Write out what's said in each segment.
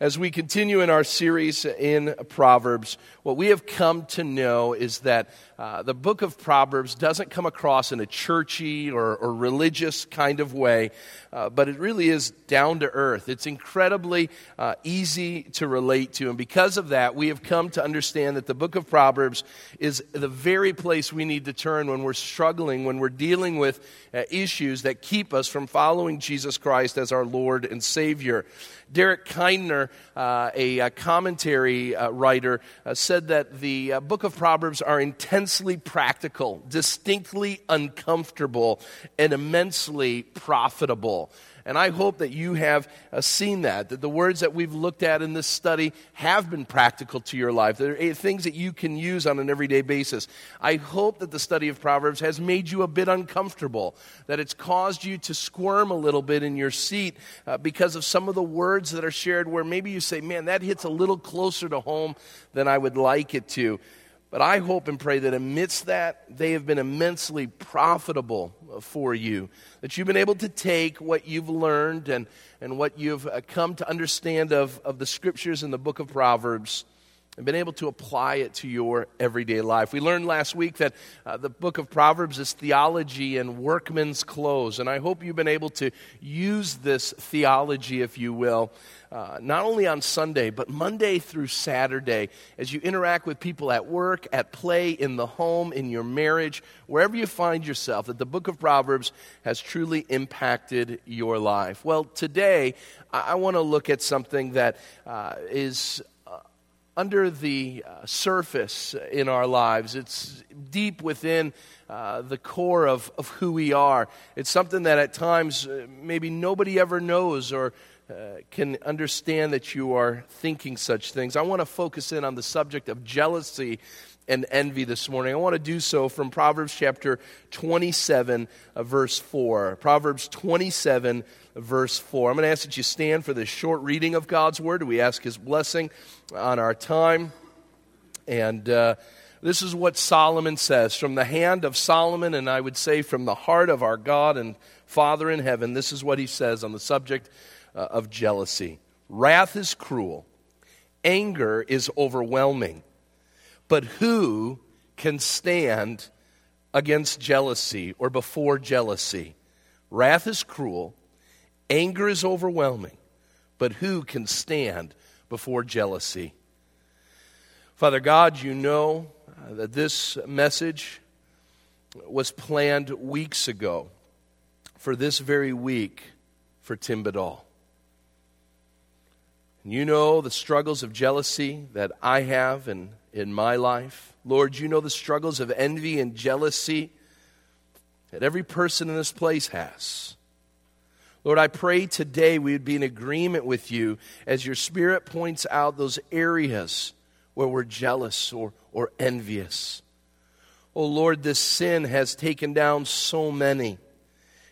As we continue in our series in Proverbs, what we have come to know is that uh, the book of Proverbs doesn't come across in a churchy or, or religious kind of way, uh, but it really is down to earth. It's incredibly uh, easy to relate to. And because of that, we have come to understand that the book of Proverbs is the very place we need to turn when we're struggling, when we're dealing with uh, issues that keep us from following Jesus Christ as our Lord and Savior. Derek Kidner, uh, a, a, commentary uh, writer, uh, said that the uh, book of Proverbs are intensely practical, distinctly uncomfortable, and immensely profitable. And I hope that you have uh, seen that, that the words that we've looked at in this study have been practical to your life. They're eh, things that you can use on an everyday basis. I hope that the study of Proverbs has made you a bit uncomfortable, that it's caused you to squirm a little bit in your seat uh, because of some of the words that are shared where maybe you say, man, that hits a little closer to home than I would like it to. But I hope and pray that amidst that, they have been immensely profitable for you. That you've been able to take what you've learned and, and what you've uh, come to understand of, of the scriptures in the book of Proverbs and been able to apply it to your everyday life. We learned last week that uh, the book of Proverbs is theology and workman's clothes. And I hope you've been able to use this theology, if you will, uh, not only on Sunday, but Monday through Saturday as you interact with people at work, at play, in the home, in your marriage, wherever you find yourself, that the book of Proverbs has truly impacted your life. Well, today, I, I want to look at something that uh, is under the uh, surface in our lives. It's deep within uh, the core of, of who we are. It's something that at times uh, maybe nobody ever knows or uh, can understand that you are thinking such things. I want to focus in on the subject of jealousy and envy this morning. I want to do so from Proverbs chapter 27, uh, verse 4. Proverbs 27, verse 4. I'm going to ask that you stand for this short reading of God's word. We ask his blessing on our time. And uh, this is what Solomon says from the hand of Solomon, and I would say from the heart of our God and Father in heaven. This is what he says on the subject uh, of jealousy. Wrath is cruel, anger is overwhelming. But who can stand against jealousy or before jealousy? Wrath is cruel, anger is overwhelming. But who can stand before jealousy? Father God, you know uh, that this message was planned weeks ago for this very week for Tim Badal. You know the struggles of jealousy that I have in, in my life. Lord, you know the struggles of envy and jealousy that every person in this place has. Lord, I pray today we would be in agreement with you as your Spirit points out those areas where we're jealous or, or envious. Oh Lord, this sin has taken down so many.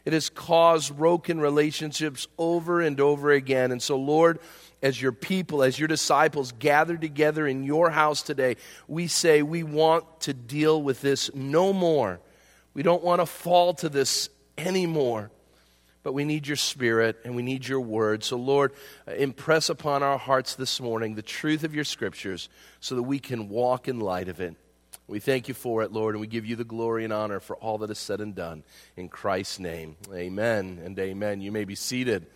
It has caused broken relationships over and over again. And so, Lord, as your people, as your disciples gather together in your house today, we say we want to deal with this no more. We don't want to fall to this anymore. But we need your spirit and we need your word. So, Lord, uh, impress upon our hearts this morning the truth of your scriptures so that we can walk in light of it. We thank you for it, Lord, and we give you the glory and honor for all that is said and done. In Christ's name, amen and amen. You may be seated.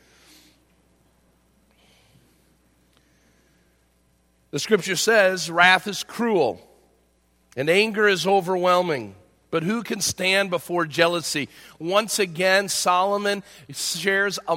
The scripture says, wrath is cruel and anger is overwhelming. But who can stand before jealousy? Once again, Solomon shares a,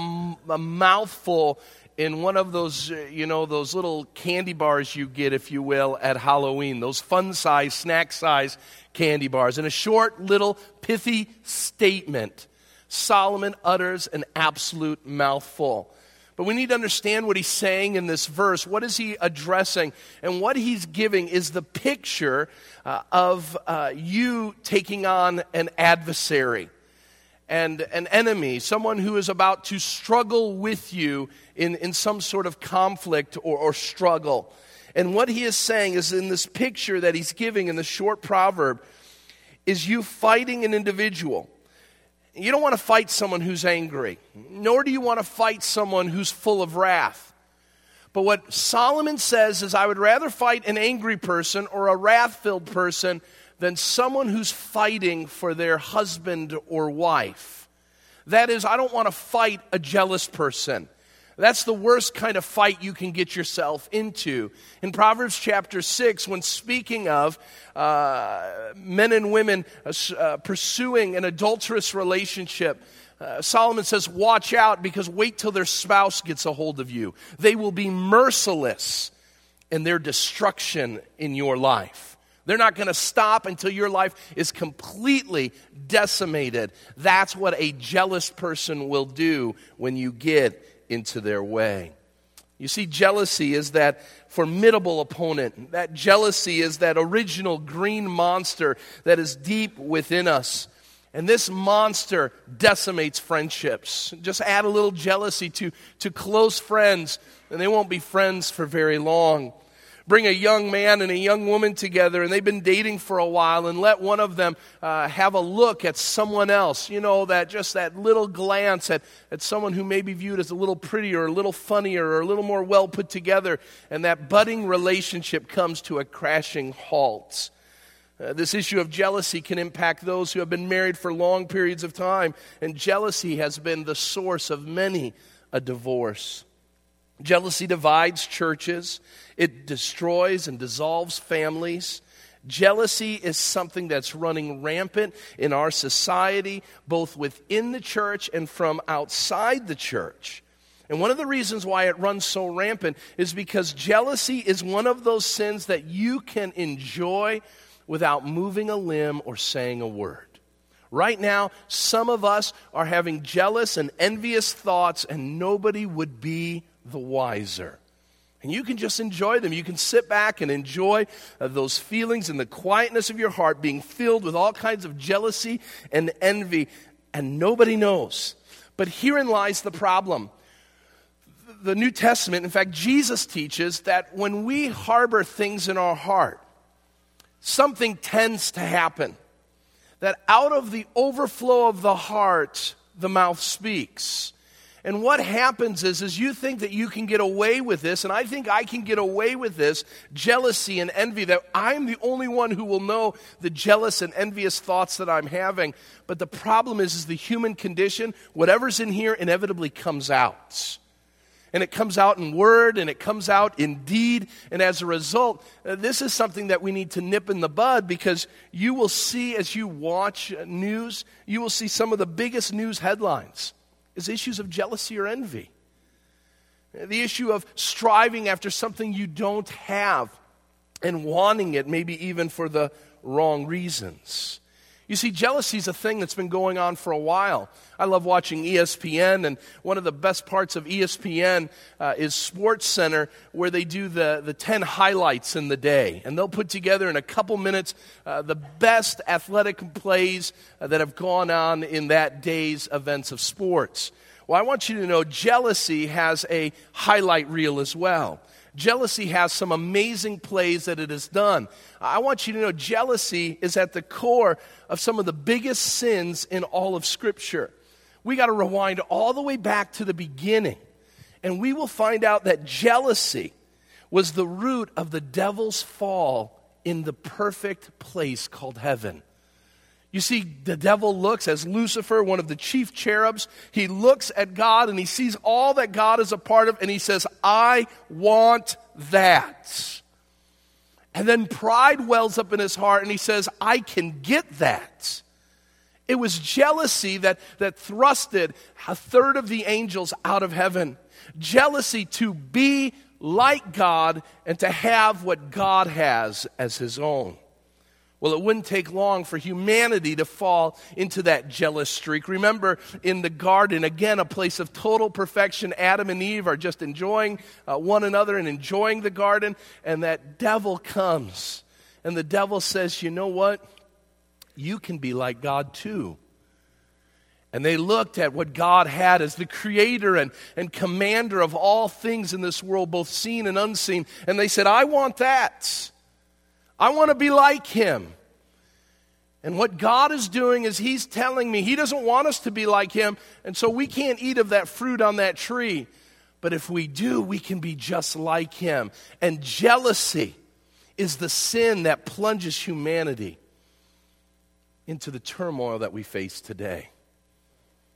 a, mouthful in one of those, you know, those little candy bars you get, if you will, at Halloween, those fun size, snack size candy bars. In a short, little, pithy statement, Solomon utters an absolute mouthful. But we need to understand what he's saying in this verse. What is he addressing? And what he's giving is the picture uh, of uh, you taking on an adversary and an enemy, someone who is about to struggle with you in, in some sort of conflict or, or struggle. And what he is saying is in this picture that he's giving in the short proverb is you fighting an individual you don't want to fight someone who's angry, nor do you want to fight someone who's full of wrath. But what Solomon says is, I would rather fight an angry person or a wrath filled person than someone who's fighting for their husband or wife. That is, I don't want to fight a jealous person. That's the worst kind of fight you can get yourself into. In Proverbs chapter 6, when speaking of uh, men and women uh, uh pursuing an adulterous relationship, uh, Solomon says, Watch out because wait till their spouse gets a hold of you. They will be merciless in their destruction in your life. They're not going to stop until your life is completely decimated. That's what a jealous person will do when you get into their way. You see, jealousy is that formidable opponent. That jealousy is that original green monster that is deep within us. And this monster decimates friendships. Just add a little jealousy to, to close friends, and they won't be friends for very long. Bring a young man and a young woman together and they've been dating for a while and let one of them uh, have a look at someone else. You know that just that little glance at, at someone who may be viewed as a little prettier a little funnier or a little more well put together and that budding relationship comes to a crashing halt uh, this issue of jealousy can impact those who have been married for long periods of time, and jealousy has been the source of many a divorce. Jealousy divides churches, it destroys and dissolves families. Jealousy is something that's running rampant in our society, both within the church and from outside the church. And one of the reasons why it runs so rampant is because jealousy is one of those sins that you can enjoy without moving a limb or saying a word. Right now, some of us are having jealous and envious thoughts, and nobody would be the wiser. And you can just enjoy them. You can sit back and enjoy uh, those feelings and the quietness of your heart being filled with all kinds of jealousy and envy, and nobody knows. But herein lies the problem. The New Testament, in fact, Jesus teaches that when we harbor things in our heart, something tends to happen. That out of the overflow of the heart, the mouth speaks. And what happens is, is you think that you can get away with this, and I think I can get away with this jealousy and envy, that I'm the only one who will know the jealous and envious thoughts that I'm having. But the problem is, is the human condition, whatever's in here inevitably comes out. And it comes out in word and it comes out in deed. And as a result, uh, this is something that we need to nip in the bud because you will see as you watch news, you will see some of the biggest news headlines is issues of jealousy or envy. The issue of striving after something you don't have and wanting it, maybe even for the wrong reasons. You see, jealousy is a thing that's been going on for a while. I love watching ESPN, and one of the best parts of ESPN uh, is Sports Center, where they do the, the 10 highlights in the day. And they'll put together in a couple minutes uh, the best athletic plays uh, that have gone on in that day's events of sports. Well, I want you to know jealousy has a highlight reel as well. Jealousy has some amazing plays that it has done. I want you to know jealousy is at the core of some of the biggest sins in all of Scripture. We got to rewind all the way back to the beginning, and we will find out that jealousy was the root of the devil's fall in the perfect place called heaven. You see, the devil looks as Lucifer, one of the chief cherubs, he looks at God and he sees all that God is a part of, and he says, I want that. And then pride wells up in his heart, and he says, I can get that. It was jealousy that, that thrusted a third of the angels out of heaven. Jealousy to be like God and to have what God has as his own. Well, it wouldn't take long for humanity to fall into that jealous streak. Remember in the garden, again, a place of total perfection. Adam and Eve are just enjoying uh, one another and enjoying the garden, and that devil comes. And the devil says, You know what? You can be like God too. And they looked at what God had as the creator and, and commander of all things in this world, both seen and unseen. And they said, I want that. I want to be like him. And what God is doing is He's telling me He doesn't want us to be like Him, and so we can't eat of that fruit on that tree. but if we do, we can be just like him. And jealousy is the sin that plunges humanity into the turmoil that we face today.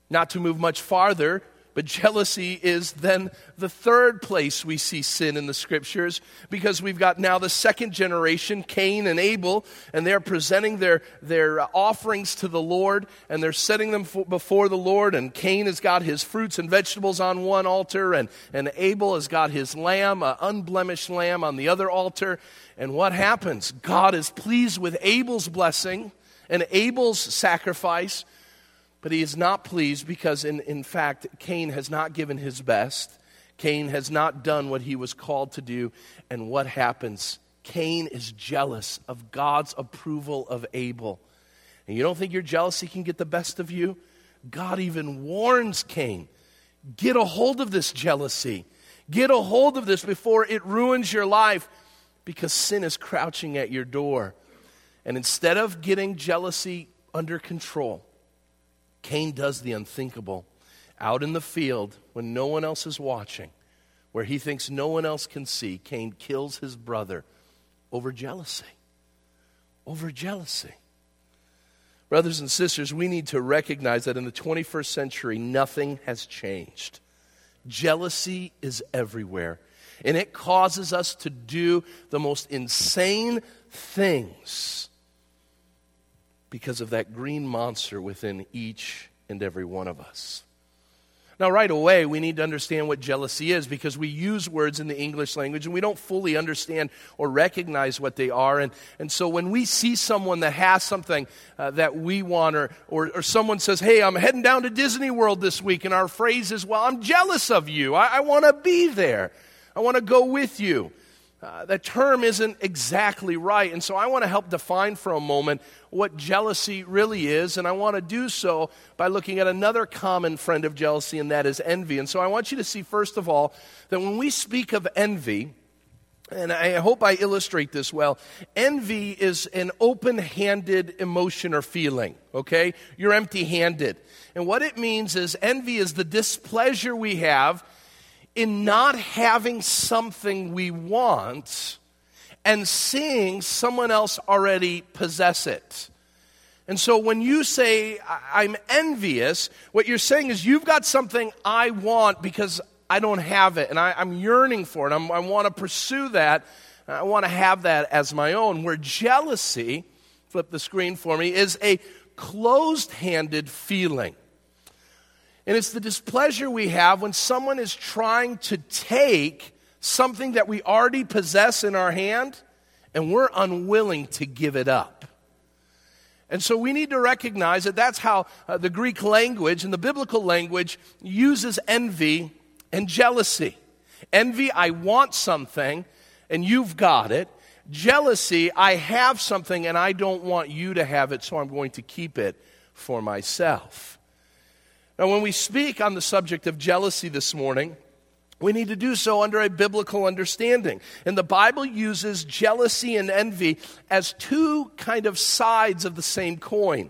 Not to move much farther, but jealousy is then the third place we see sin in the scriptures because we've got now the second generation, Cain and Abel, and they're presenting their, their offerings to the Lord and they're setting them before the Lord. And Cain has got his fruits and vegetables on one altar, and, and Abel has got his lamb, an unblemished lamb, on the other altar. And what happens? God is pleased with Abel's blessing and Abel's sacrifice. But he is not pleased because, in, in fact, Cain has not given his best. Cain has not done what he was called to do. And what happens? Cain is jealous of God's approval of Abel. And you don't think your jealousy can get the best of you? God even warns Cain get a hold of this jealousy. Get a hold of this before it ruins your life because sin is crouching at your door. And instead of getting jealousy under control, Cain does the unthinkable out in the field when no one else is watching, where he thinks no one else can see. Cain kills his brother over jealousy. Over jealousy. Brothers and sisters, we need to recognize that in the 21st century, nothing has changed. Jealousy is everywhere, and it causes us to do the most insane things because of that green monster within each and every one of us. Now, right away, we need to understand what jealousy is because we use words in the English language and we don't fully understand or recognize what they are. And, and so when we see someone that has something uh, that we want, or, or, or, someone says, Hey, I'm heading down to Disney World this week, and our phrase is, Well, I'm jealous of you. I, I want to be there, I want to go with you. Uh, that term isn't exactly right. And so I want to help define for a moment what jealousy really is. And I want to do so by looking at another common friend of jealousy, and that is envy. And so I want you to see, first of all, that when we speak of envy, and I hope I illustrate this well. Envy is an open handed emotion or feeling, okay? You're empty handed. And what it means is envy is the displeasure we have in not having something we want and seeing someone else already possess it. And so when you say, I'm envious, what you're saying is, you've got something I want because I don't have it, and I, am yearning for it. I'm, i want to pursue that. I want to have that as my own. Where jealousy, flip the screen for me, is a closed handed feeling. And it's the displeasure we have when someone is trying to take something that we already possess in our hand and we're unwilling to give it up. And so we need to recognize that that's how uh, the Greek language and the biblical language uses envy and jealousy. Envy, I want something and you've got it. Jealousy, I have something and I don't want you to have it, so I'm going to keep it for myself. Now, when we speak on the subject of jealousy this morning, we need to do so under a biblical understanding. And the Bible uses jealousy and envy as two kind of sides of the same coin.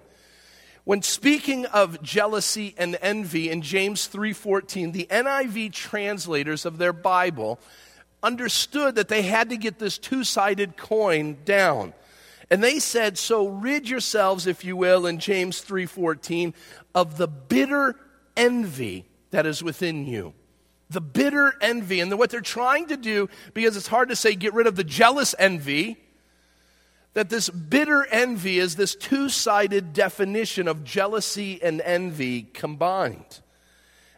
When speaking of jealousy and envy in James 3:14, the NIV translators of their Bible understood that they had to get this two-sided coin down. And they said, "So rid yourselves, if you will, in James 3:14, of the bitter envy that is within you. The bitter envy. And what they're trying to do, because it's hard to say get rid of the jealous envy, that this bitter envy is this two sided definition of jealousy and envy combined.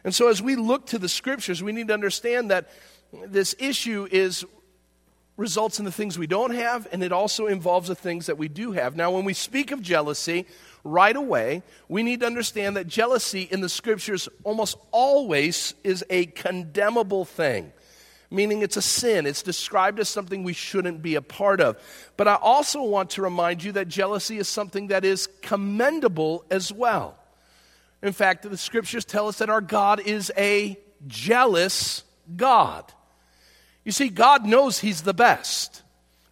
And so, as we look to the scriptures, we need to understand that this issue is results in the things we don't have, and it also involves the things that we do have. Now, when we speak of jealousy, right away, we need to understand that jealousy in the scriptures almost always is a condemnable thing, meaning it's a sin. It's described as something we shouldn't be a part of. But I also want to remind you that jealousy is something that is commendable as well. In fact, the scriptures tell us that our God is a jealous God. You see, God knows He's the best.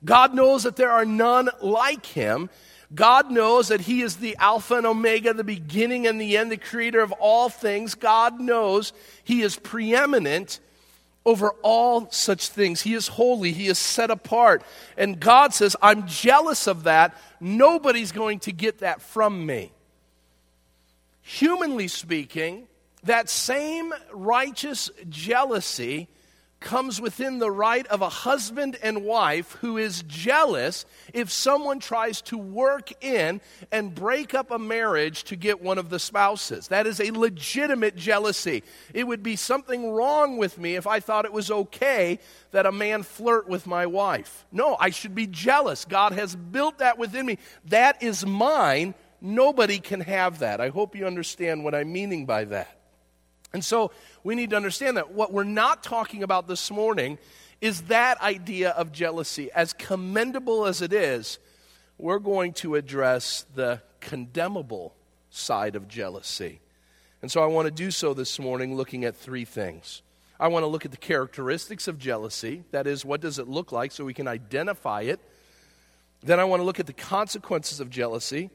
God knows that there are none like Him. God knows that He is the Alpha and Omega, the beginning and the end, the creator of all things. God knows He is preeminent. over all such things. He is holy, He is set apart. And God says, I'm jealous of that. Nobody's going to get that from me. Humanly speaking, that same righteous jealousy comes within the right of a husband and wife who is jealous if someone tries to work in and break up a marriage to get one of the spouses. That is a legitimate jealousy. It would be something wrong with me if I thought it was okay that a man flirt with my wife. No, I should be jealous. God has built that within me. That is mine. Nobody can have that. I hope you understand what I'm meaning by that. And so we need to understand that what we're not talking about this morning is that idea of jealousy. As commendable as it is, we're going to address the condemnable side of jealousy. And so I want to do so this morning looking at three things. I want to look at the characteristics of jealousy. That is, what does it look like so we can identify it? Then I want to look at the consequences of jealousy.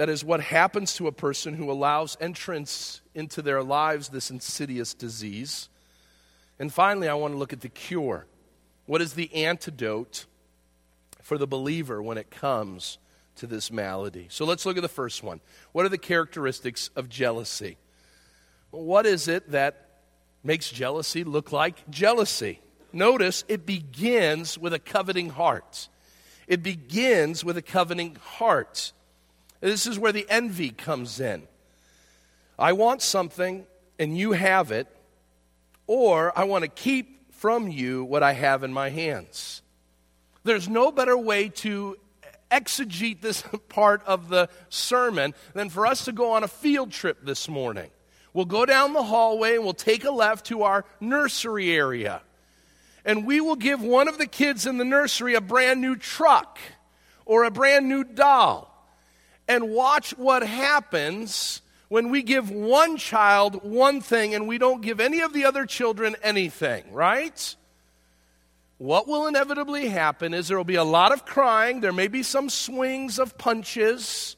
That is what happens to a person who allows entrance into their lives this insidious disease. And finally, I want to look at the cure. What is the antidote for the believer when it comes to this malady? So let's look at the first one. What are the characteristics of jealousy? What is it that makes jealousy look like jealousy? Notice it begins with a coveting heart. It begins with a coveting heart. This is where the envy comes in. I want something and you have it, or I want to keep from you what I have in my hands. There's no better way to exegete this part of the sermon than for us to go on a field trip this morning. We'll go down the hallway and we'll take a left to our nursery area. And we will give one of the kids in the nursery a brand new truck or a brand new doll and watch what happens when we give one child one thing and we don't give any of the other children anything, right? What will inevitably happen is there will be a lot of crying, there may be some swings of punches.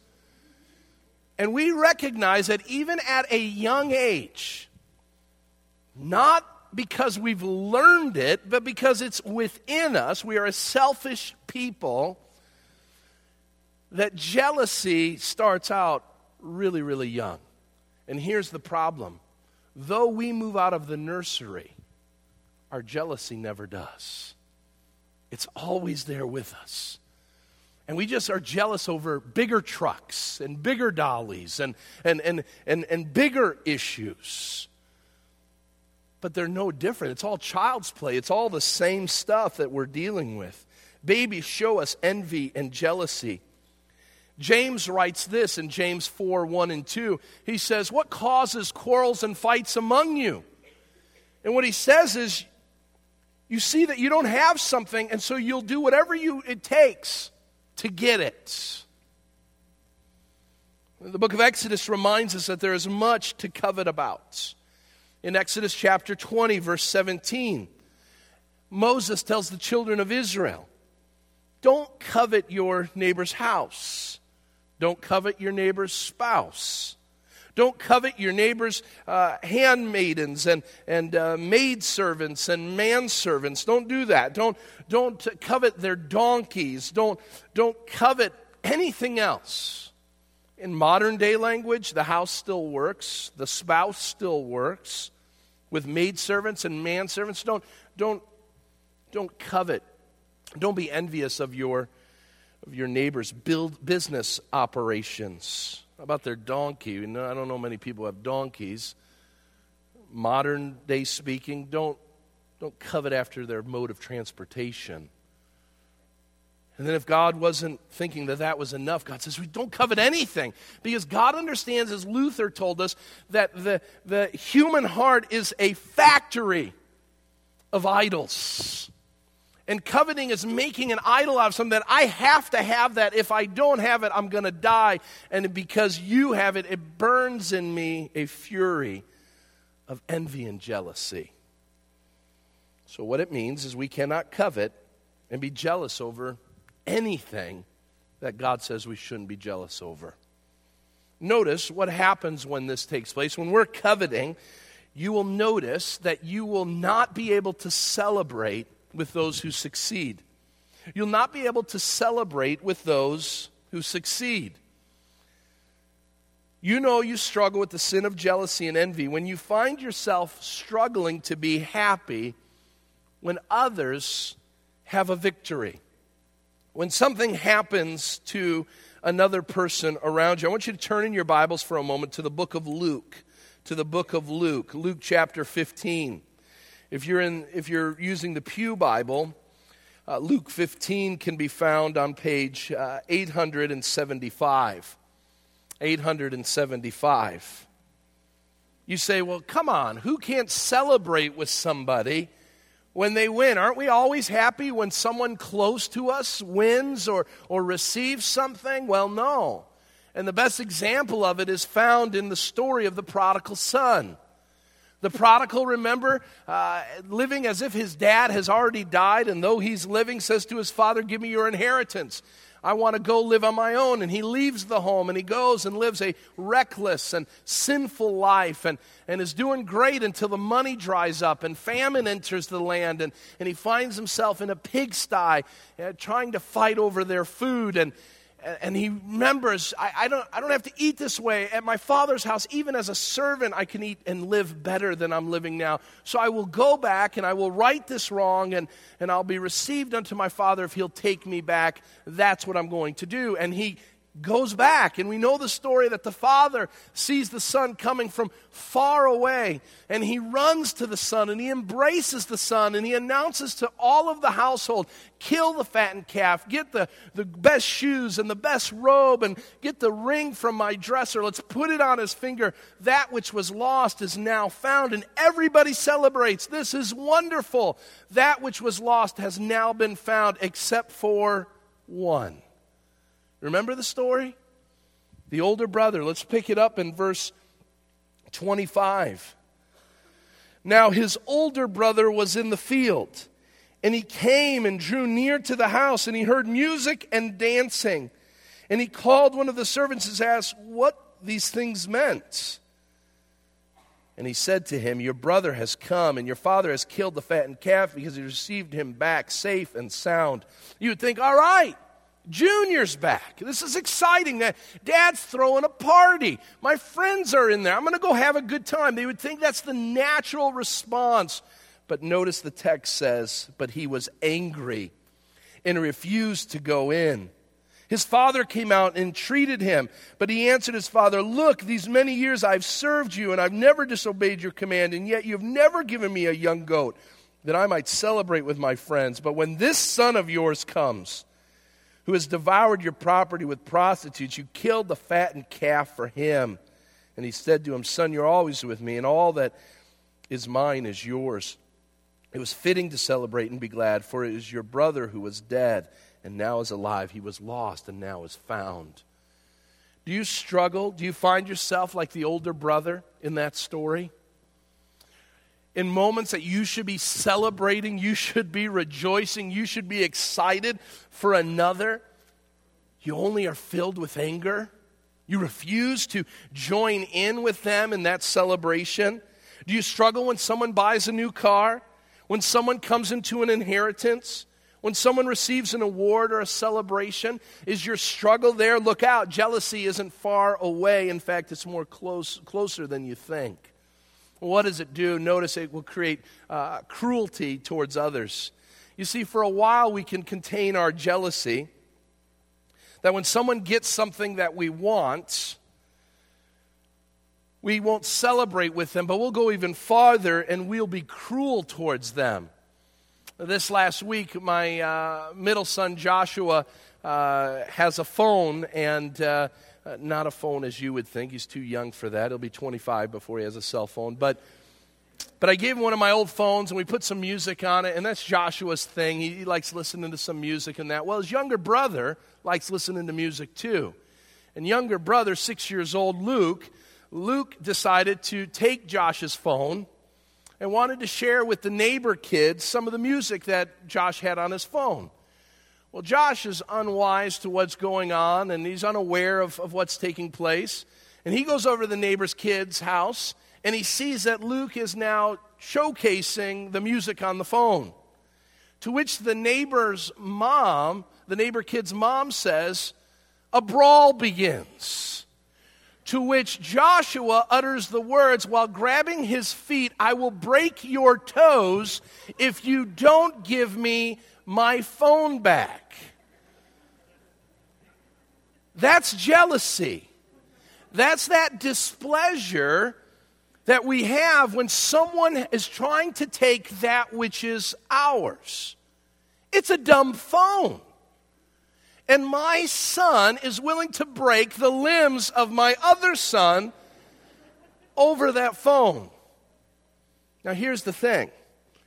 And we recognize that even at a young age, not because we've learned it, but because it's within us, we are a selfish people that jealousy starts out really, really young. And here's the problem though we move out of the nursery, our jealousy never does. It's always there with us. And we just are jealous over bigger trucks and bigger dollies and, and, and, and, and bigger issues. But they're no different. It's all child's play, it's all the same stuff that we're dealing with. Babies show us envy and jealousy. James writes this in James 4 1 and 2. He says, What causes quarrels and fights among you? And what he says is, you see that you don't have something, and so you'll do whatever you, it takes to get it. The book of Exodus reminds us that there is much to covet about. In Exodus chapter 20, verse 17, Moses tells the children of Israel, Don't covet your neighbor's house. Don't covet your neighbor's spouse. Don't covet your neighbor's uh, handmaidens and, and uh, maidservants and manservants. Don't do that. Don't, don't covet their donkeys. Don't, don't covet anything else. In modern day language, the house still works, the spouse still works. With maidservants and manservants, don't, don't, don't covet. Don't be envious of your of your neighbor's build business operations. How about their donkey? I don't know many people have donkeys. Modern day speaking, don't, don't covet after their mode of transportation. And then, if God wasn't thinking that that was enough, God says, We don't covet anything. Because God understands, as Luther told us, that the, the human heart is a factory of idols. And coveting is making an idol out of something that I have to have that. If I don't have it, I'm going to die. And because you have it, it burns in me a fury of envy and jealousy. So, what it means is we cannot covet and be jealous over anything that God says we shouldn't be jealous over. Notice what happens when this takes place. When we're coveting, you will notice that you will not be able to celebrate with those who succeed. You'll not be able to celebrate with those who succeed. You know you struggle with the sin of jealousy and envy when you find yourself struggling to be happy when others have a victory. When something happens to another person around you. I want you to turn in your Bibles for a moment to the book of Luke, to the book of Luke, Luke chapter 15. If you're, in, if you're using the Pew Bible, uh, Luke 15 can be found on page uh, 875. 875. You say, well, come on, who can't celebrate with somebody when they win? Aren't we always happy when someone close to us wins or, or receives something? Well, no. And the best example of it is found in the story of the prodigal son. The prodigal, remember, uh, living as if his dad has already died, and though he's living, says to his father, Give me your inheritance. I want to go live on my own. And he leaves the home and he goes and lives a reckless and sinful life and, and is doing great until the money dries up and famine enters the land. And, and he finds himself in a pigsty uh, trying to fight over their food. And, and he remembers I, I, don't, I don't have to eat this way. At my father's house even as a servant i can eat and live better than i'm living now. So i will go back and i will right this wrong and, and i'll be received unto my father if he'll take me back. That's what i'm going to do. And he goes back. And we know the story that the father sees the son coming from far away. And he runs to the son and he embraces the son and he announces to all of the household kill the fattened calf, get the, the best shoes and the best robe, and get the ring from my dresser. Let's put it on his finger. That which was lost is now found. And everybody celebrates. This is wonderful. That which was lost has now been found, except for one. Remember the story? The older brother. Let's pick it up in verse 25. Now his older brother was in the field, and he came and drew near to the house, and he heard music and dancing. And he called one of the servants and asked what these things meant. And he said to him, Your brother has come, and your father has killed the fattened calf because he received him back safe and sound. You would think, All right, Junior's back. This is exciting. Dad's throwing a party. My friends are in there. I'm going to go have a good time. They would think that's the natural response. But notice the text says, But he was angry and refused to go in. His father came out and entreated him, but he answered his father, Look, these many years I've served you, and I've never disobeyed your command, and yet you've never given me a young goat that I might celebrate with my friends. But when this son of yours comes, who has devoured your property with prostitutes. You killed the fattened calf for him. And he said to him, Son, you're always with me, and all that is mine is yours. It was fitting to celebrate and be glad, for it is your brother who was dead and now is alive. He was lost and now is found. Do you struggle? Do you find yourself like the older brother in that story? In moments that you should be celebrating, you should be rejoicing, you should be excited for another, you only are filled with anger. You refuse to join in with them in that celebration. Do you struggle when someone buys a new car? When someone comes into an inheritance? When someone receives an award or a celebration? Is your struggle there? Look out, jealousy isn't far away. In fact, it's more close, closer than you think. What does it do? Notice it will create uh, cruelty towards others. You see, for a while we can contain our jealousy. That when someone gets something that we want, we won't celebrate with them, but we'll go even farther and we'll be cruel towards them. This last week, my uh, middle son Joshua uh, has a phone, and uh, not a phone as you would think. He's too young for that. He'll be 25 before he has a cell phone. But, but I gave him one of my old phones and we put some music on it, and that's Joshua's thing. He, he likes listening to some music and that. Well, his younger brother likes listening to music too. And younger brother, six years old, Luke, Luke decided to take Josh's phone and wanted to share with the neighbor kids some of the music that Josh had on his phone. Well, Josh is unwise to what's going on, and he's unaware of, of what's taking place. And he goes over to the neighbor's kid's house, and he sees that Luke is now showcasing the music on the phone. To which the neighbor's mom, the neighbor kid's mom says, A brawl begins. To which Joshua utters the words while grabbing his feet, I will break your toes if you don't give me my phone back. That's jealousy. That's that displeasure that we have when someone is trying to take that which is ours. It's a dumb phone. And my son is willing to break the limbs of my other son over that phone. Now, here's the thing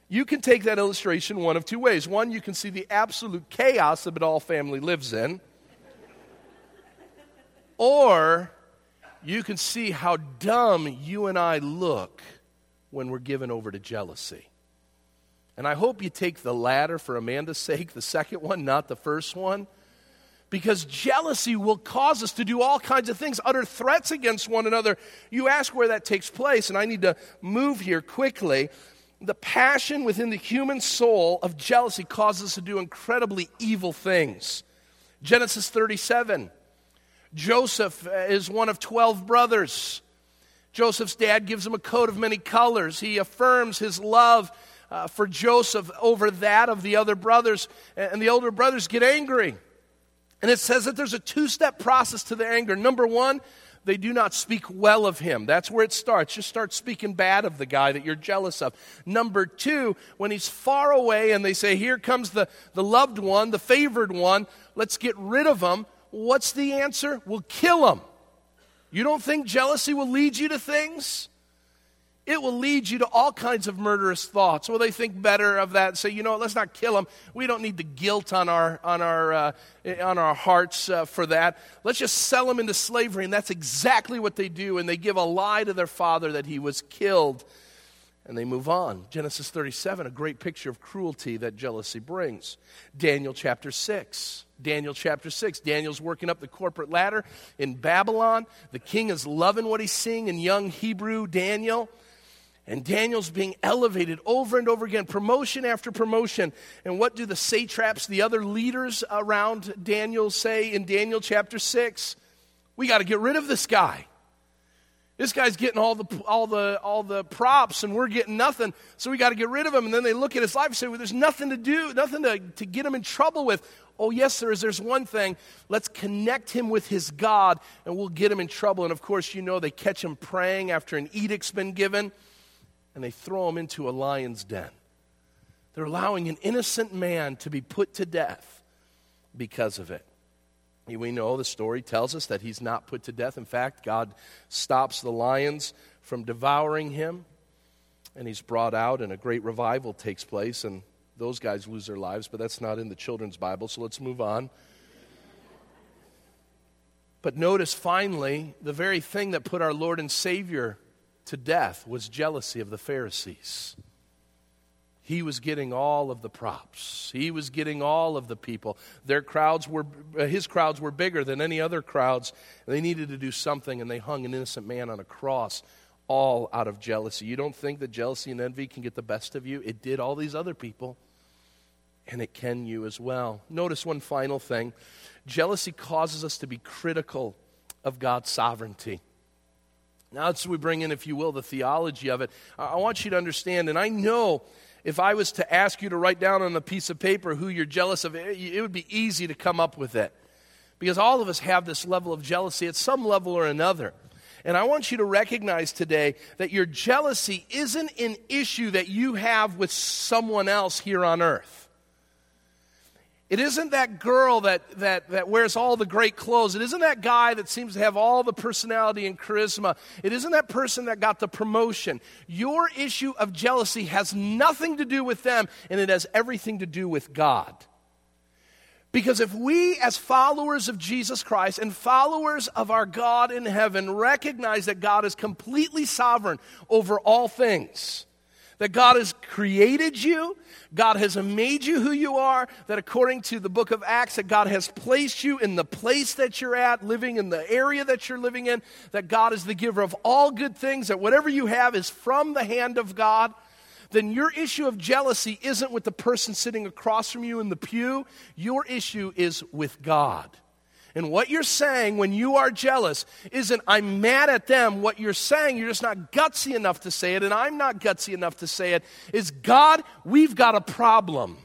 you can take that illustration one of two ways. One, you can see the absolute chaos that it all family lives in, or you can see how dumb you and I look when we're given over to jealousy. And I hope you take the latter for Amanda's sake, the second one, not the first one. Because jealousy will cause us to do all kinds of things, utter threats against one another. You ask where that takes place, and I need to move here quickly. The passion within the human soul of jealousy causes us to do incredibly evil things. Genesis 37 Joseph is one of 12 brothers. Joseph's dad gives him a coat of many colors. He affirms his love uh, for Joseph over that of the other brothers, and the older brothers get angry. And it says that there's a two step process to the anger. Number one, they do not speak well of him. That's where it starts. Just start speaking bad of the guy that you're jealous of. Number two, when he's far away and they say, Here comes the, the loved one, the favored one, let's get rid of him. What's the answer? We'll kill him. You don't think jealousy will lead you to things? It will lead you to all kinds of murderous thoughts. Well, they think better of that and say, you know, let's not kill him. We don't need the guilt on our, on our, uh, on our hearts uh, for that. Let's just sell him into slavery. And that's exactly what they do. And they give a lie to their father that he was killed and they move on. Genesis 37, a great picture of cruelty that jealousy brings. Daniel chapter 6. Daniel chapter 6. Daniel's working up the corporate ladder in Babylon. The king is loving what he's seeing in young Hebrew Daniel. And Daniel's being elevated over and over again, promotion after promotion. And what do the satraps, the other leaders around Daniel, say in Daniel chapter 6? We got to get rid of this guy. This guy's getting all the, all the, all the props and we're getting nothing, so we got to get rid of him. And then they look at his life and say, well, there's nothing to do, nothing to, to get him in trouble with. Oh, yes, there is. There's one thing. Let's connect him with his God and we'll get him in trouble. And of course, you know, they catch him praying after an edict's been given and they throw him into a lion's den. They're allowing an innocent man to be put to death because of it. We know the story tells us that he's not put to death. In fact, God stops the lions from devouring him, and he's brought out, and a great revival takes place, and those guys lose their lives, but that's not in the children's Bible, so let's move on. But notice finally, the very thing that put our Lord and Savior to death was jealousy of the Pharisees he was getting all of the props. He was getting all of the people. Their crowds were, his crowds were bigger than any other crowds. They needed to do something, and they hung an innocent man on a cross, all out of jealousy. You don't think that jealousy and envy can get the best of you? It did all these other people, and it can you as well. Notice one final thing jealousy causes us to be critical of God's sovereignty. Now, as we bring in, if you will, the theology of it, I want you to understand, and I know if I was to ask you to write down on a piece of paper who you're jealous of, it would be easy to come up with it. Because all of us have this level of jealousy at some level or another. And I want you to recognize today that your jealousy isn't an issue that you have with someone else here on earth. It isn't that girl that, that, that wears all the great clothes. It isn't that guy that seems to have all the personality and charisma. It isn't that person that got the promotion. Your issue of jealousy has nothing to do with them, and it has everything to do with God. Because if we, as followers of Jesus Christ and followers of our God in heaven, recognize that God is completely sovereign over all things, That God has created you, God has made you who you are, that according to the book of Acts, that God has placed you in the place that you're at, living in the area that you're living in, that God is the giver of all good things, that whatever you have is from the hand of God, then your issue of jealousy isn't with the person sitting across from you in the pew. Your issue is with God. And what you're saying when you are jealous isn't, I'm mad at them. What you're saying, you're just not gutsy enough to say it, and I'm not gutsy enough to say it, is God, we've got a problem.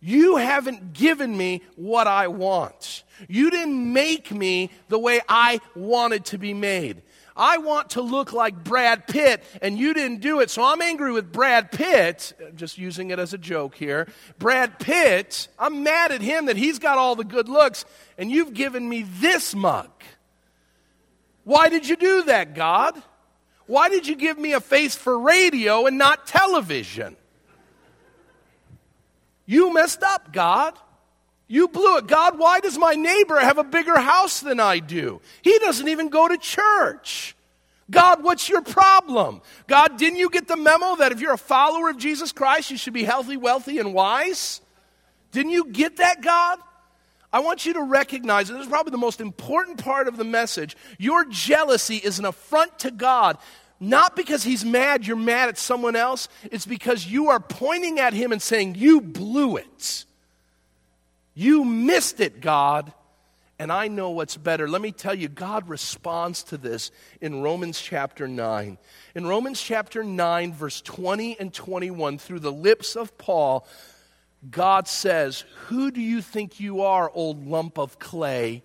You haven't given me what I want. You didn't make me the way I wanted to be made. I want to look like Brad Pitt, and you didn't do it, so I'm angry with Brad Pitt. I'm just using it as a joke here. Brad Pitt, I'm mad at him that he's got all the good looks, and you've given me this mug. Why did you do that, God? Why did you give me a face for radio and not television? You messed up, God. You blew it. God, why does my neighbor have a bigger house than I do? He doesn't even go to church. God, what's your problem? God, didn't you get the memo that if you're a follower of Jesus Christ, you should be healthy, wealthy, and wise? Didn't you get that, God? I want you to recognize, and this is probably the most important part of the message your jealousy is an affront to God. Not because he's mad, you're mad at someone else. It's because you are pointing at him and saying, You blew it. You missed it, God, and I know what's better. Let me tell you, God responds to this in Romans chapter 9. In Romans chapter 9, verse 20 and 21, through the lips of Paul, God says, Who do you think you are, old lump of clay,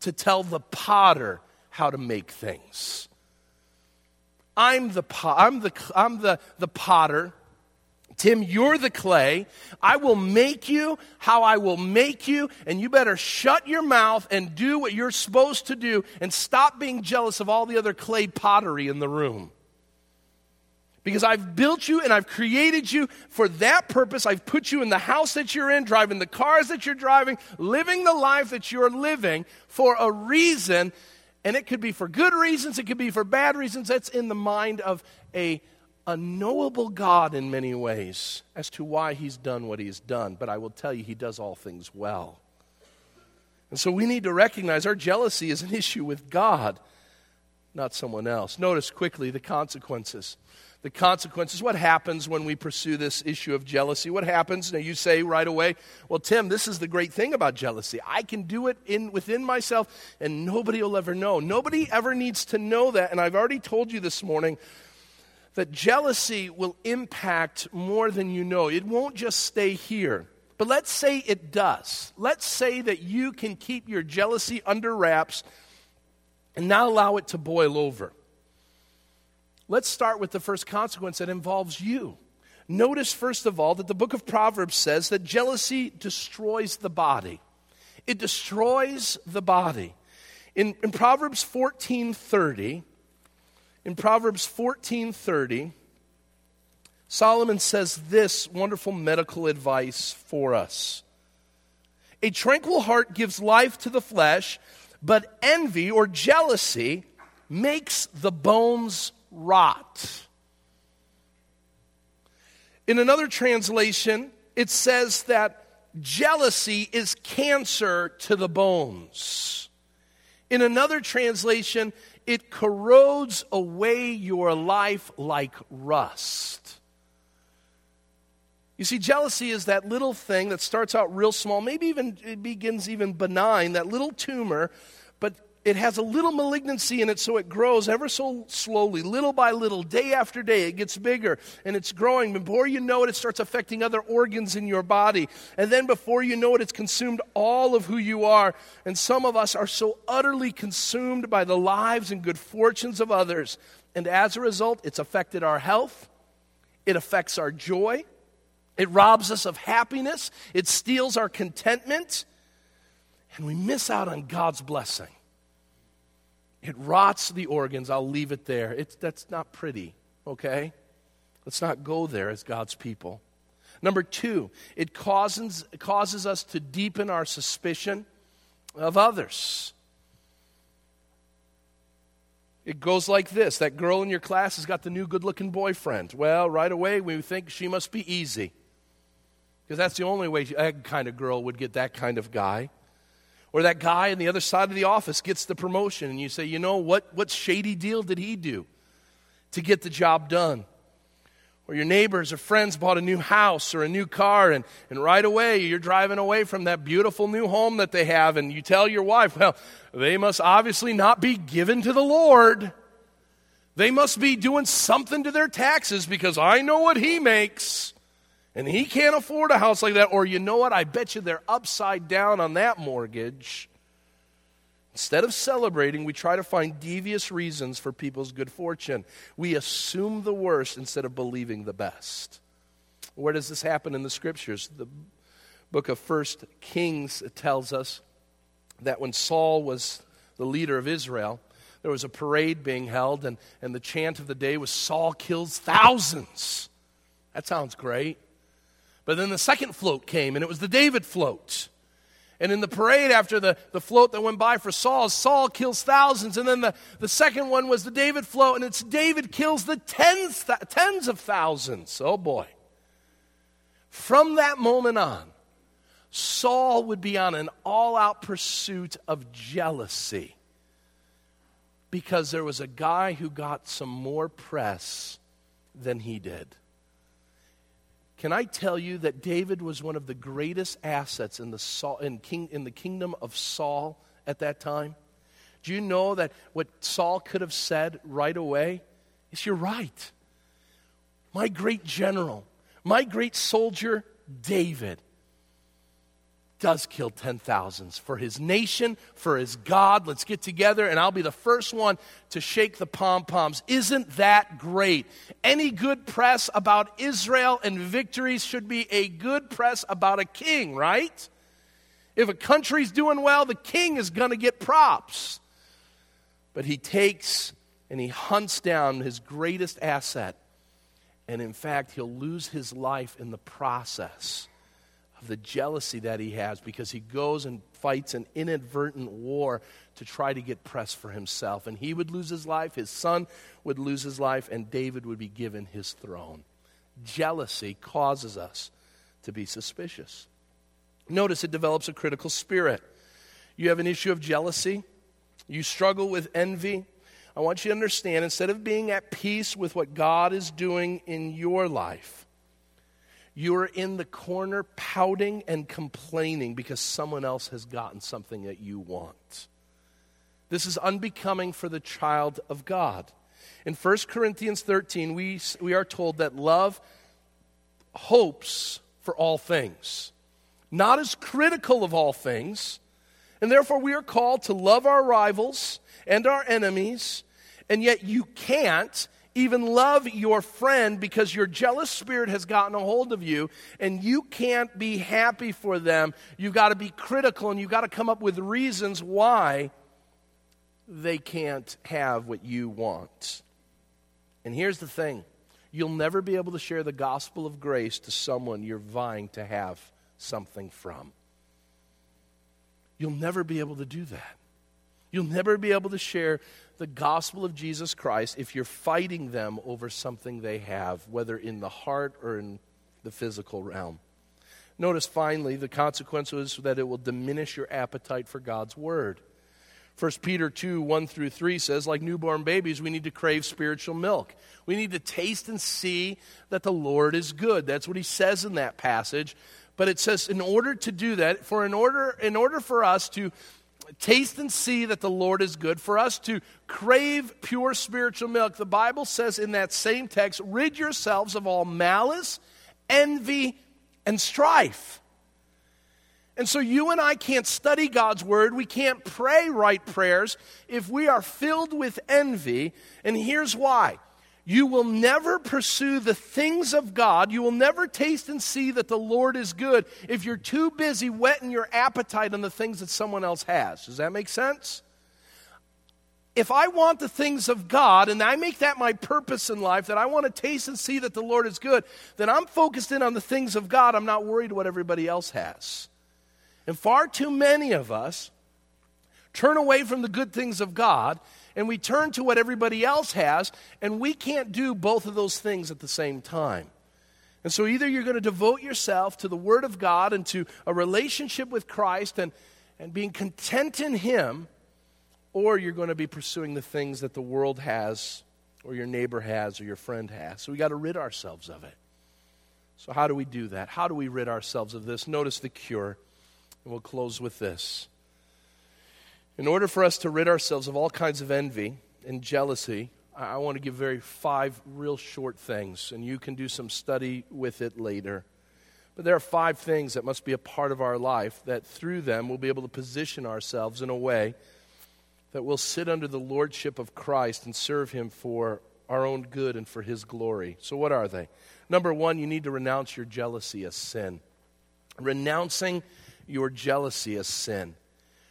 to tell the potter how to make things? I'm the, I'm the, I'm the, the potter Tim, you're the clay. I will make you how I will make you, and you better shut your mouth and do what you're supposed to do and stop being jealous of all the other clay pottery in the room. Because I've built you and I've created you for that purpose. I've put you in the house that you're in, driving the cars that you're driving, living the life that you're living for a reason. And it could be for good reasons, it could be for bad reasons. That's in the mind of a unknowable God in many ways as to why he's done what he's done, but I will tell you, he does all things well. And so we need to recognize our jealousy is an issue with God, not someone else. Notice quickly the consequences. The consequences, what happens when we pursue this issue of jealousy? What happens? Now you say right away, well, Tim, this is the great thing about jealousy. I can do it in, within myself and nobody will ever know. Nobody ever needs to know that. And I've already told you this morning that jealousy will impact more than you know. It won't just stay here. But let's say it does. Let's say that you can keep your jealousy under wraps and not allow it to boil over. Let's start with the first consequence that involves you. Notice, first of all, that the book of Proverbs says that jealousy destroys the body. It destroys the body. In, in Proverbs 14 30, in Proverbs 14:30, Solomon says this wonderful medical advice for us. A tranquil heart gives life to the flesh, but envy or jealousy makes the bones rot. In another translation, it says that jealousy is cancer to the bones. In another translation, it corrodes away your life like rust. You see, jealousy is that little thing that starts out real small, maybe even it begins even benign, that little tumor it has a little malignancy in it, so it grows ever so slowly, little by little, day after day. It gets bigger and it's growing. Before you know it, it starts affecting other organs in your body. And then before you know it, it's consumed all of who you are. And some of us are so utterly consumed by the lives and good fortunes of others. And as a result, it's affected our health, it affects our joy, it robs us of happiness, it steals our contentment, and we miss out on God's blessing. It rots the organs. I'll leave it there. It's, that's not pretty, okay? Let's not go there as God's people. Number two, it causes, causes us to deepen our suspicion of others. It goes like this that girl in your class has got the new good looking boyfriend. Well, right away, we think she must be easy. Because that's the only way that kind of girl would get that kind of guy. Or that guy on the other side of the office gets the promotion, and you say, you know, what, what shady deal did he do to get the job done? Or your neighbors or friends bought a new house or a new car, and, and right away you're driving away from that beautiful new home that they have, and you tell your wife, well, they must obviously not be given to the Lord. They must be doing something to their taxes because I know what he makes. And he can't afford a house like that. Or you know what? I bet you they're upside down on that mortgage. Instead of celebrating, we try to find devious reasons for people's good fortune. We assume the worst instead of believing the best. Where does this happen in the scriptures? The book of First Kings tells us that when Saul was the leader of Israel, there was a parade being held, and, and the chant of the day was Saul kills thousands. That sounds great. But then the second float came, and it was the David float. And in the parade, after the, the float that went by for Saul, Saul kills thousands. And then the, the second one was the David float, and it's David kills the tens, th- tens of thousands. Oh boy. From that moment on, Saul would be on an all out pursuit of jealousy because there was a guy who got some more press than he did. Can I tell you that David was one of the greatest assets in the, Saul, in, king, in the kingdom of Saul at that time? Do you know that what Saul could have said right away is, You're right. My great general, my great soldier, David, does kill 10,000s for his nation, for his God. Let's get together, and I'll be the first one to shake the pom poms. Isn't that great? Any good press about Israel and victories should be a good press about a king, right? If a country's doing well, the king is going to get props. But he takes and he hunts down his greatest asset, and in fact, he'll lose his life in the process of the jealousy that he has because he goes and fights an inadvertent war to try to get press for himself. And he would lose his life, his son would lose his life, and David would be given his throne. Jealousy causes us to be suspicious. Notice it develops a critical spirit. You have an issue of jealousy, you struggle with envy. I want you to understand instead of being at peace with what God is doing in your life, you're in the corner pouting and complaining because someone else has gotten something that you want. This is unbecoming for the child of God. In 1 Corinthians 13, we, we are told that love hopes for all things, not as critical of all things, and therefore we are called to love our rivals and our enemies, and yet you can't even love your friend because your jealous spirit has gotten a hold of you and you can't be happy for them. You've got to be critical and you've got to come up with reasons why they can't have what you want. And here's the thing you'll never be able to share the gospel of grace to someone you're vying to have something from. You'll never be able to do that. You'll never be able to share the gospel of Jesus Christ if you're fighting them over something they have, whether in the heart or in the physical realm. Notice finally, the consequence is that it will diminish your appetite for God's word. 1 Peter 2 1 through 3 says, like newborn babies, we need to crave spiritual milk. We need to taste and see that the Lord is good. That's what he says in that passage. But it says, in order to do that, for in order, in order for us to taste and see that the Lord is good, for us to crave pure spiritual milk, the Bible says in that same text, rid yourselves of all malice, envy, and strife. And so you and I can't study God's word. We can't pray right prayers if we are filled with envy. And here's why you will never pursue the things of God. You will never taste and see that the Lord is good if you're too busy whetting your appetite on the things that someone else has. Does that make sense? If I want the things of God and I make that my purpose in life, that I want to taste and see that the Lord is good, then I'm focused in on the things of God. I'm not worried what everybody else has. And far too many of us turn away from the good things of God and we turn to what everybody else has, and we can't do both of those things at the same time. And so either you're going to devote yourself to the Word of God and to a relationship with Christ and, and being content in Him, or you're going to be pursuing the things that the world has, or your neighbor has, or your friend has. So we got to rid ourselves of it. So, how do we do that? How do we rid ourselves of this? Notice the cure, and we'll close with this. In order for us to rid ourselves of all kinds of envy and jealousy, I want to give very five real short things, and you can do some study with it later. But there are five things that must be a part of our life that through them we'll be able to position ourselves in a way that we'll sit under the lordship of Christ and serve Him for our own good and for His glory. So, what are they? Number one, you need to renounce your jealousy as sin. Renouncing your jealousy as sin.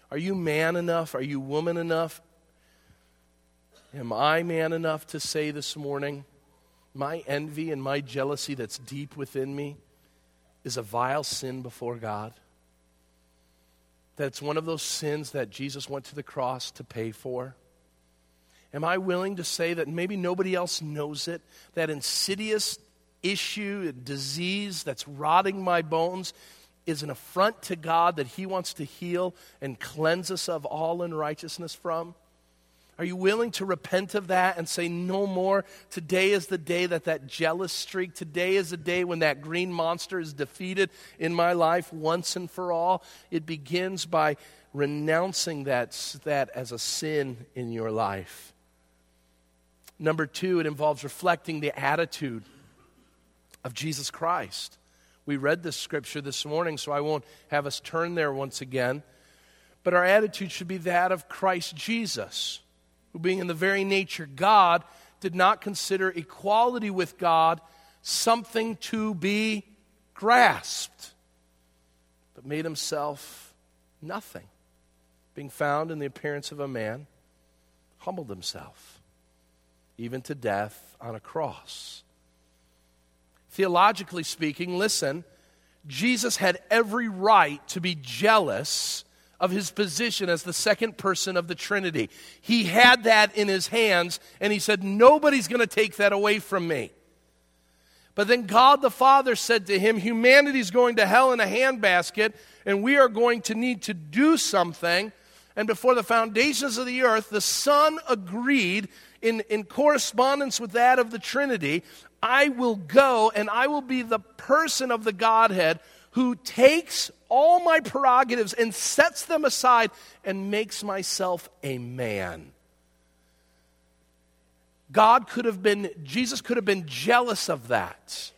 Are you man enough? Are you woman enough? Am I man enough to say this morning, my envy and my jealousy that's deep within me is a vile sin before God? That it's one of those sins that Jesus went to the cross to pay for? Am I willing to say that maybe nobody else knows it? That insidious issue, disease that's rotting my bones is an affront to God that He wants to heal and cleanse us of all unrighteousness from? Are you willing to repent of that and say, no more? Today is the day that that jealous streak, today is the day when that green monster is defeated in my life once and for all. It begins by renouncing that, that as a sin in your life. Number two, it involves reflecting the attitude of Jesus Christ. We read this scripture this morning, so I won't have us turn there once again. But our attitude should be that of Christ Jesus, who, being in the very nature God, did not consider equality with God something to be grasped, but made himself nothing. Being found in the appearance of a man, humbled himself, even to death on a cross. Theologically speaking, listen, Jesus had every right to be jealous of his position as the second person of the Trinity. He had that in his hands, and he said, Nobody's going to take that away from me. But then God the Father said to him, Humanity's going to hell in a handbasket, and we are going to need to do something. And before the foundations of the earth, the Son agreed in, in correspondence with that of the Trinity I will go and I will be the person of the Godhead who takes all my prerogatives and sets them aside and makes myself a man. God could have been, Jesus could have been jealous of that.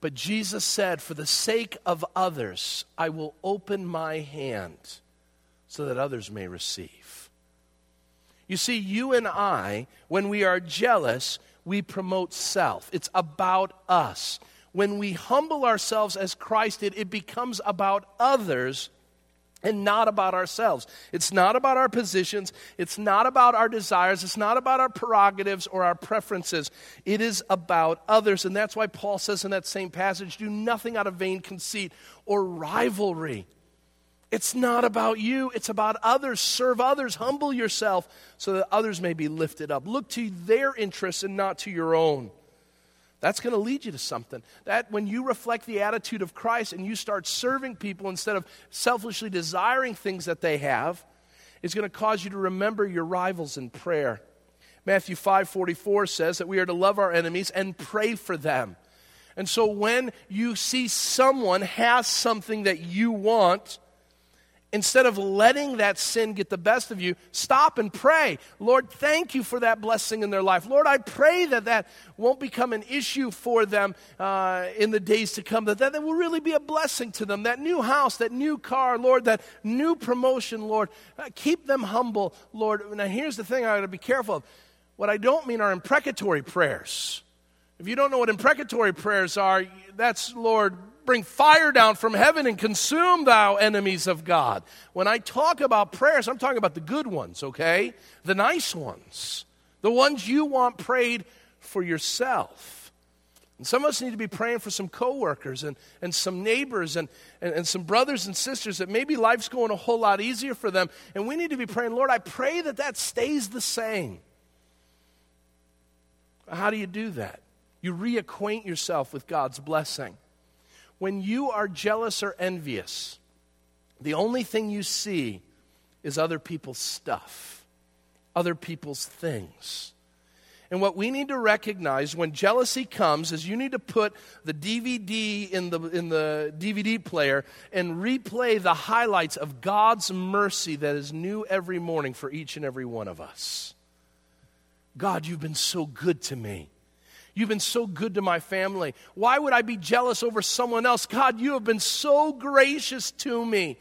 But Jesus said, For the sake of others, I will open my hand so that others may receive. You see, you and I, when we are jealous, we promote self. It's about us. When we humble ourselves as Christ did, it becomes about others and not about ourselves. It's not about our positions. It's not about our desires. It's not about our prerogatives or our preferences. It is about others. And that's why Paul says in that same passage do nothing out of vain conceit or rivalry. It's not about you, it's about others. Serve others, humble yourself so that others may be lifted up. Look to their interests and not to your own. That's going to lead you to something. That when you reflect the attitude of Christ and you start serving people instead of selfishly desiring things that they have, is going to cause you to remember your rivals in prayer. Matthew 5:44 says that we are to love our enemies and pray for them. And so when you see someone has something that you want, instead of letting that sin get the best of you, stop and pray. Lord, thank you for that blessing in their life. Lord, I pray that that won't become an issue for them uh, in the days to come, that that will really be a blessing to them. That new house, that new car, Lord, that new promotion, Lord, uh, keep them humble, Lord. Now, here's the thing I got to be careful of. What I don't mean are imprecatory prayers. If you don't know what imprecatory prayers are, that's, Lord, bring fire down from heaven and consume thou enemies of God. When I talk about prayers, I'm talking about the good ones, okay? The nice ones. The ones you want prayed for yourself. And some of us need to be praying for some coworkers and, and some neighbors and, and, and some brothers and sisters that maybe life's going a whole lot easier for them. And we need to be praying, Lord, I pray that that stays the same. How do you do that? You reacquaint yourself with God's blessing. When you are jealous or envious, the only thing you see is other people's stuff, other people's things. And what we need to recognize when jealousy comes is you need to put the DVD in the, in the DVD player and replay the highlights of God's mercy that is new every morning for each and every one of us. God, you've been so good to me. You've been so good to my family. Why would I be jealous over someone else? God, you have been so gracious to me.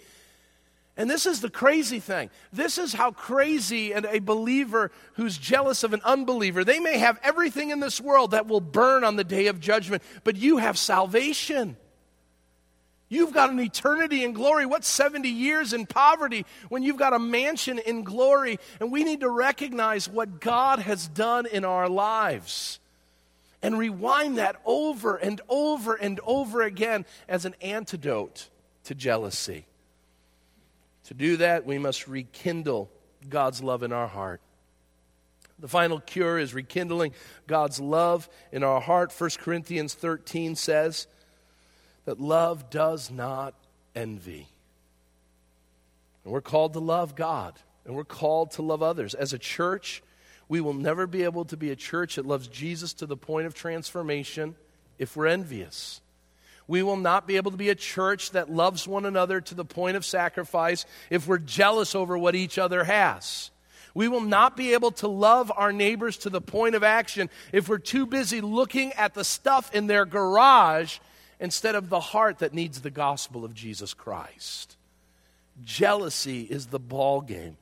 And this is the crazy thing. This is how crazy and a believer who's jealous of an unbeliever, they may have everything in this world that will burn on the day of judgment, but you have salvation. You've got an eternity in glory. What 70 years in poverty when you've got a mansion in glory? And we need to recognize what God has done in our lives and rewind that over and over and over again as an antidote to jealousy. To do that, we must rekindle God's love in our heart. The final cure is rekindling God's love in our heart. 1 Corinthians 13 says that love does not envy. And we're called to love God, and we're called to love others. As a church, we will never be able to be a church that loves Jesus to the point of transformation if we're envious. We will not be able to be a church that loves one another to the point of sacrifice if we're jealous over what each other has. We will not be able to love our neighbors to the point of action if we're too busy looking at the stuff in their garage instead of the heart that needs the gospel of Jesus Christ. Jealousy is the ball game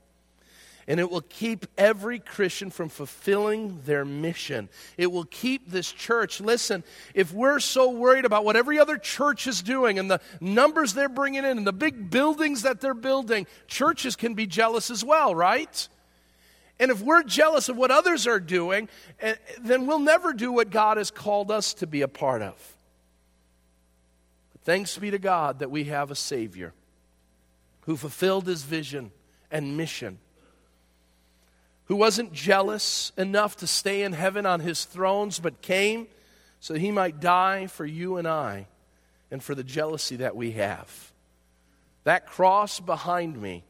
and it will keep every Christian from fulfilling their mission. It will keep this church. Listen, if we're so worried about what every other church is doing and the numbers they're bringing in and the big buildings that they're building, churches can be jealous as well, right? And if we're jealous of what others are doing, eh, then we'll never do what God has called us to be a part of. But thanks be to God that we have a Savior who fulfilled his vision and mission who wasn't jealous enough to stay in heaven on his thrones, but came so he might die for you and I and for the jealousy that we have. That cross behind me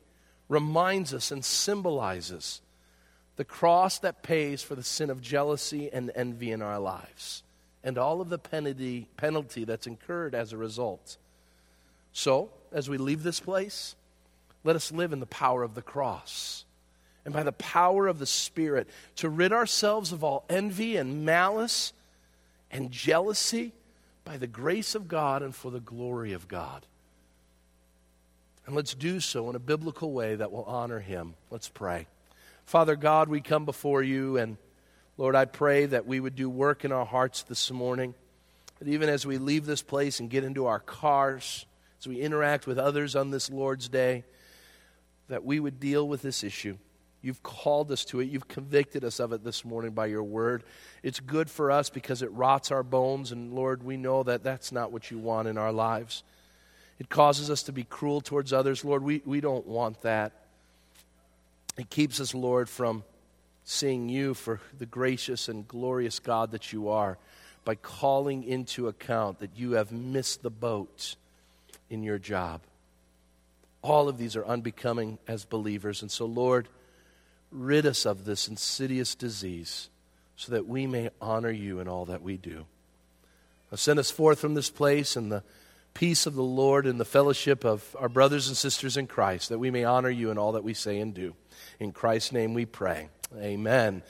reminds us and symbolizes the cross that pays for the sin of jealousy and envy in our lives and all of the penalty, penalty that's incurred as a result. So, as we leave this place, let us live in the power of the cross and by the power of the Spirit to rid ourselves of all envy and malice and jealousy by the grace of God and for the glory of God. And let's do so in a biblical way that will honor Him. Let's pray. Father God, we come before you, and Lord, I pray that we would do work in our hearts this morning. That even as we leave this place and get into our cars, as we interact with others on this Lord's Day, that we would deal with this issue. You've called us to it. You've convicted us of it this morning by your word. It's good for us because it rots our bones, and Lord, we know that that's not what you want in our lives. It causes us to be cruel towards others. Lord, we, we don't want that. It keeps us, Lord, from seeing you for the gracious and glorious God that you are by calling into account that you have missed the boat in your job. All of these are unbecoming as believers. And so, Lord, rid us of this insidious disease so that we may honor you in all that we do. Now send us forth from this place in the peace of the Lord and the fellowship of our brothers and sisters in Christ, that we may honor you in all that we say and do. In Christ's name we pray. Amen.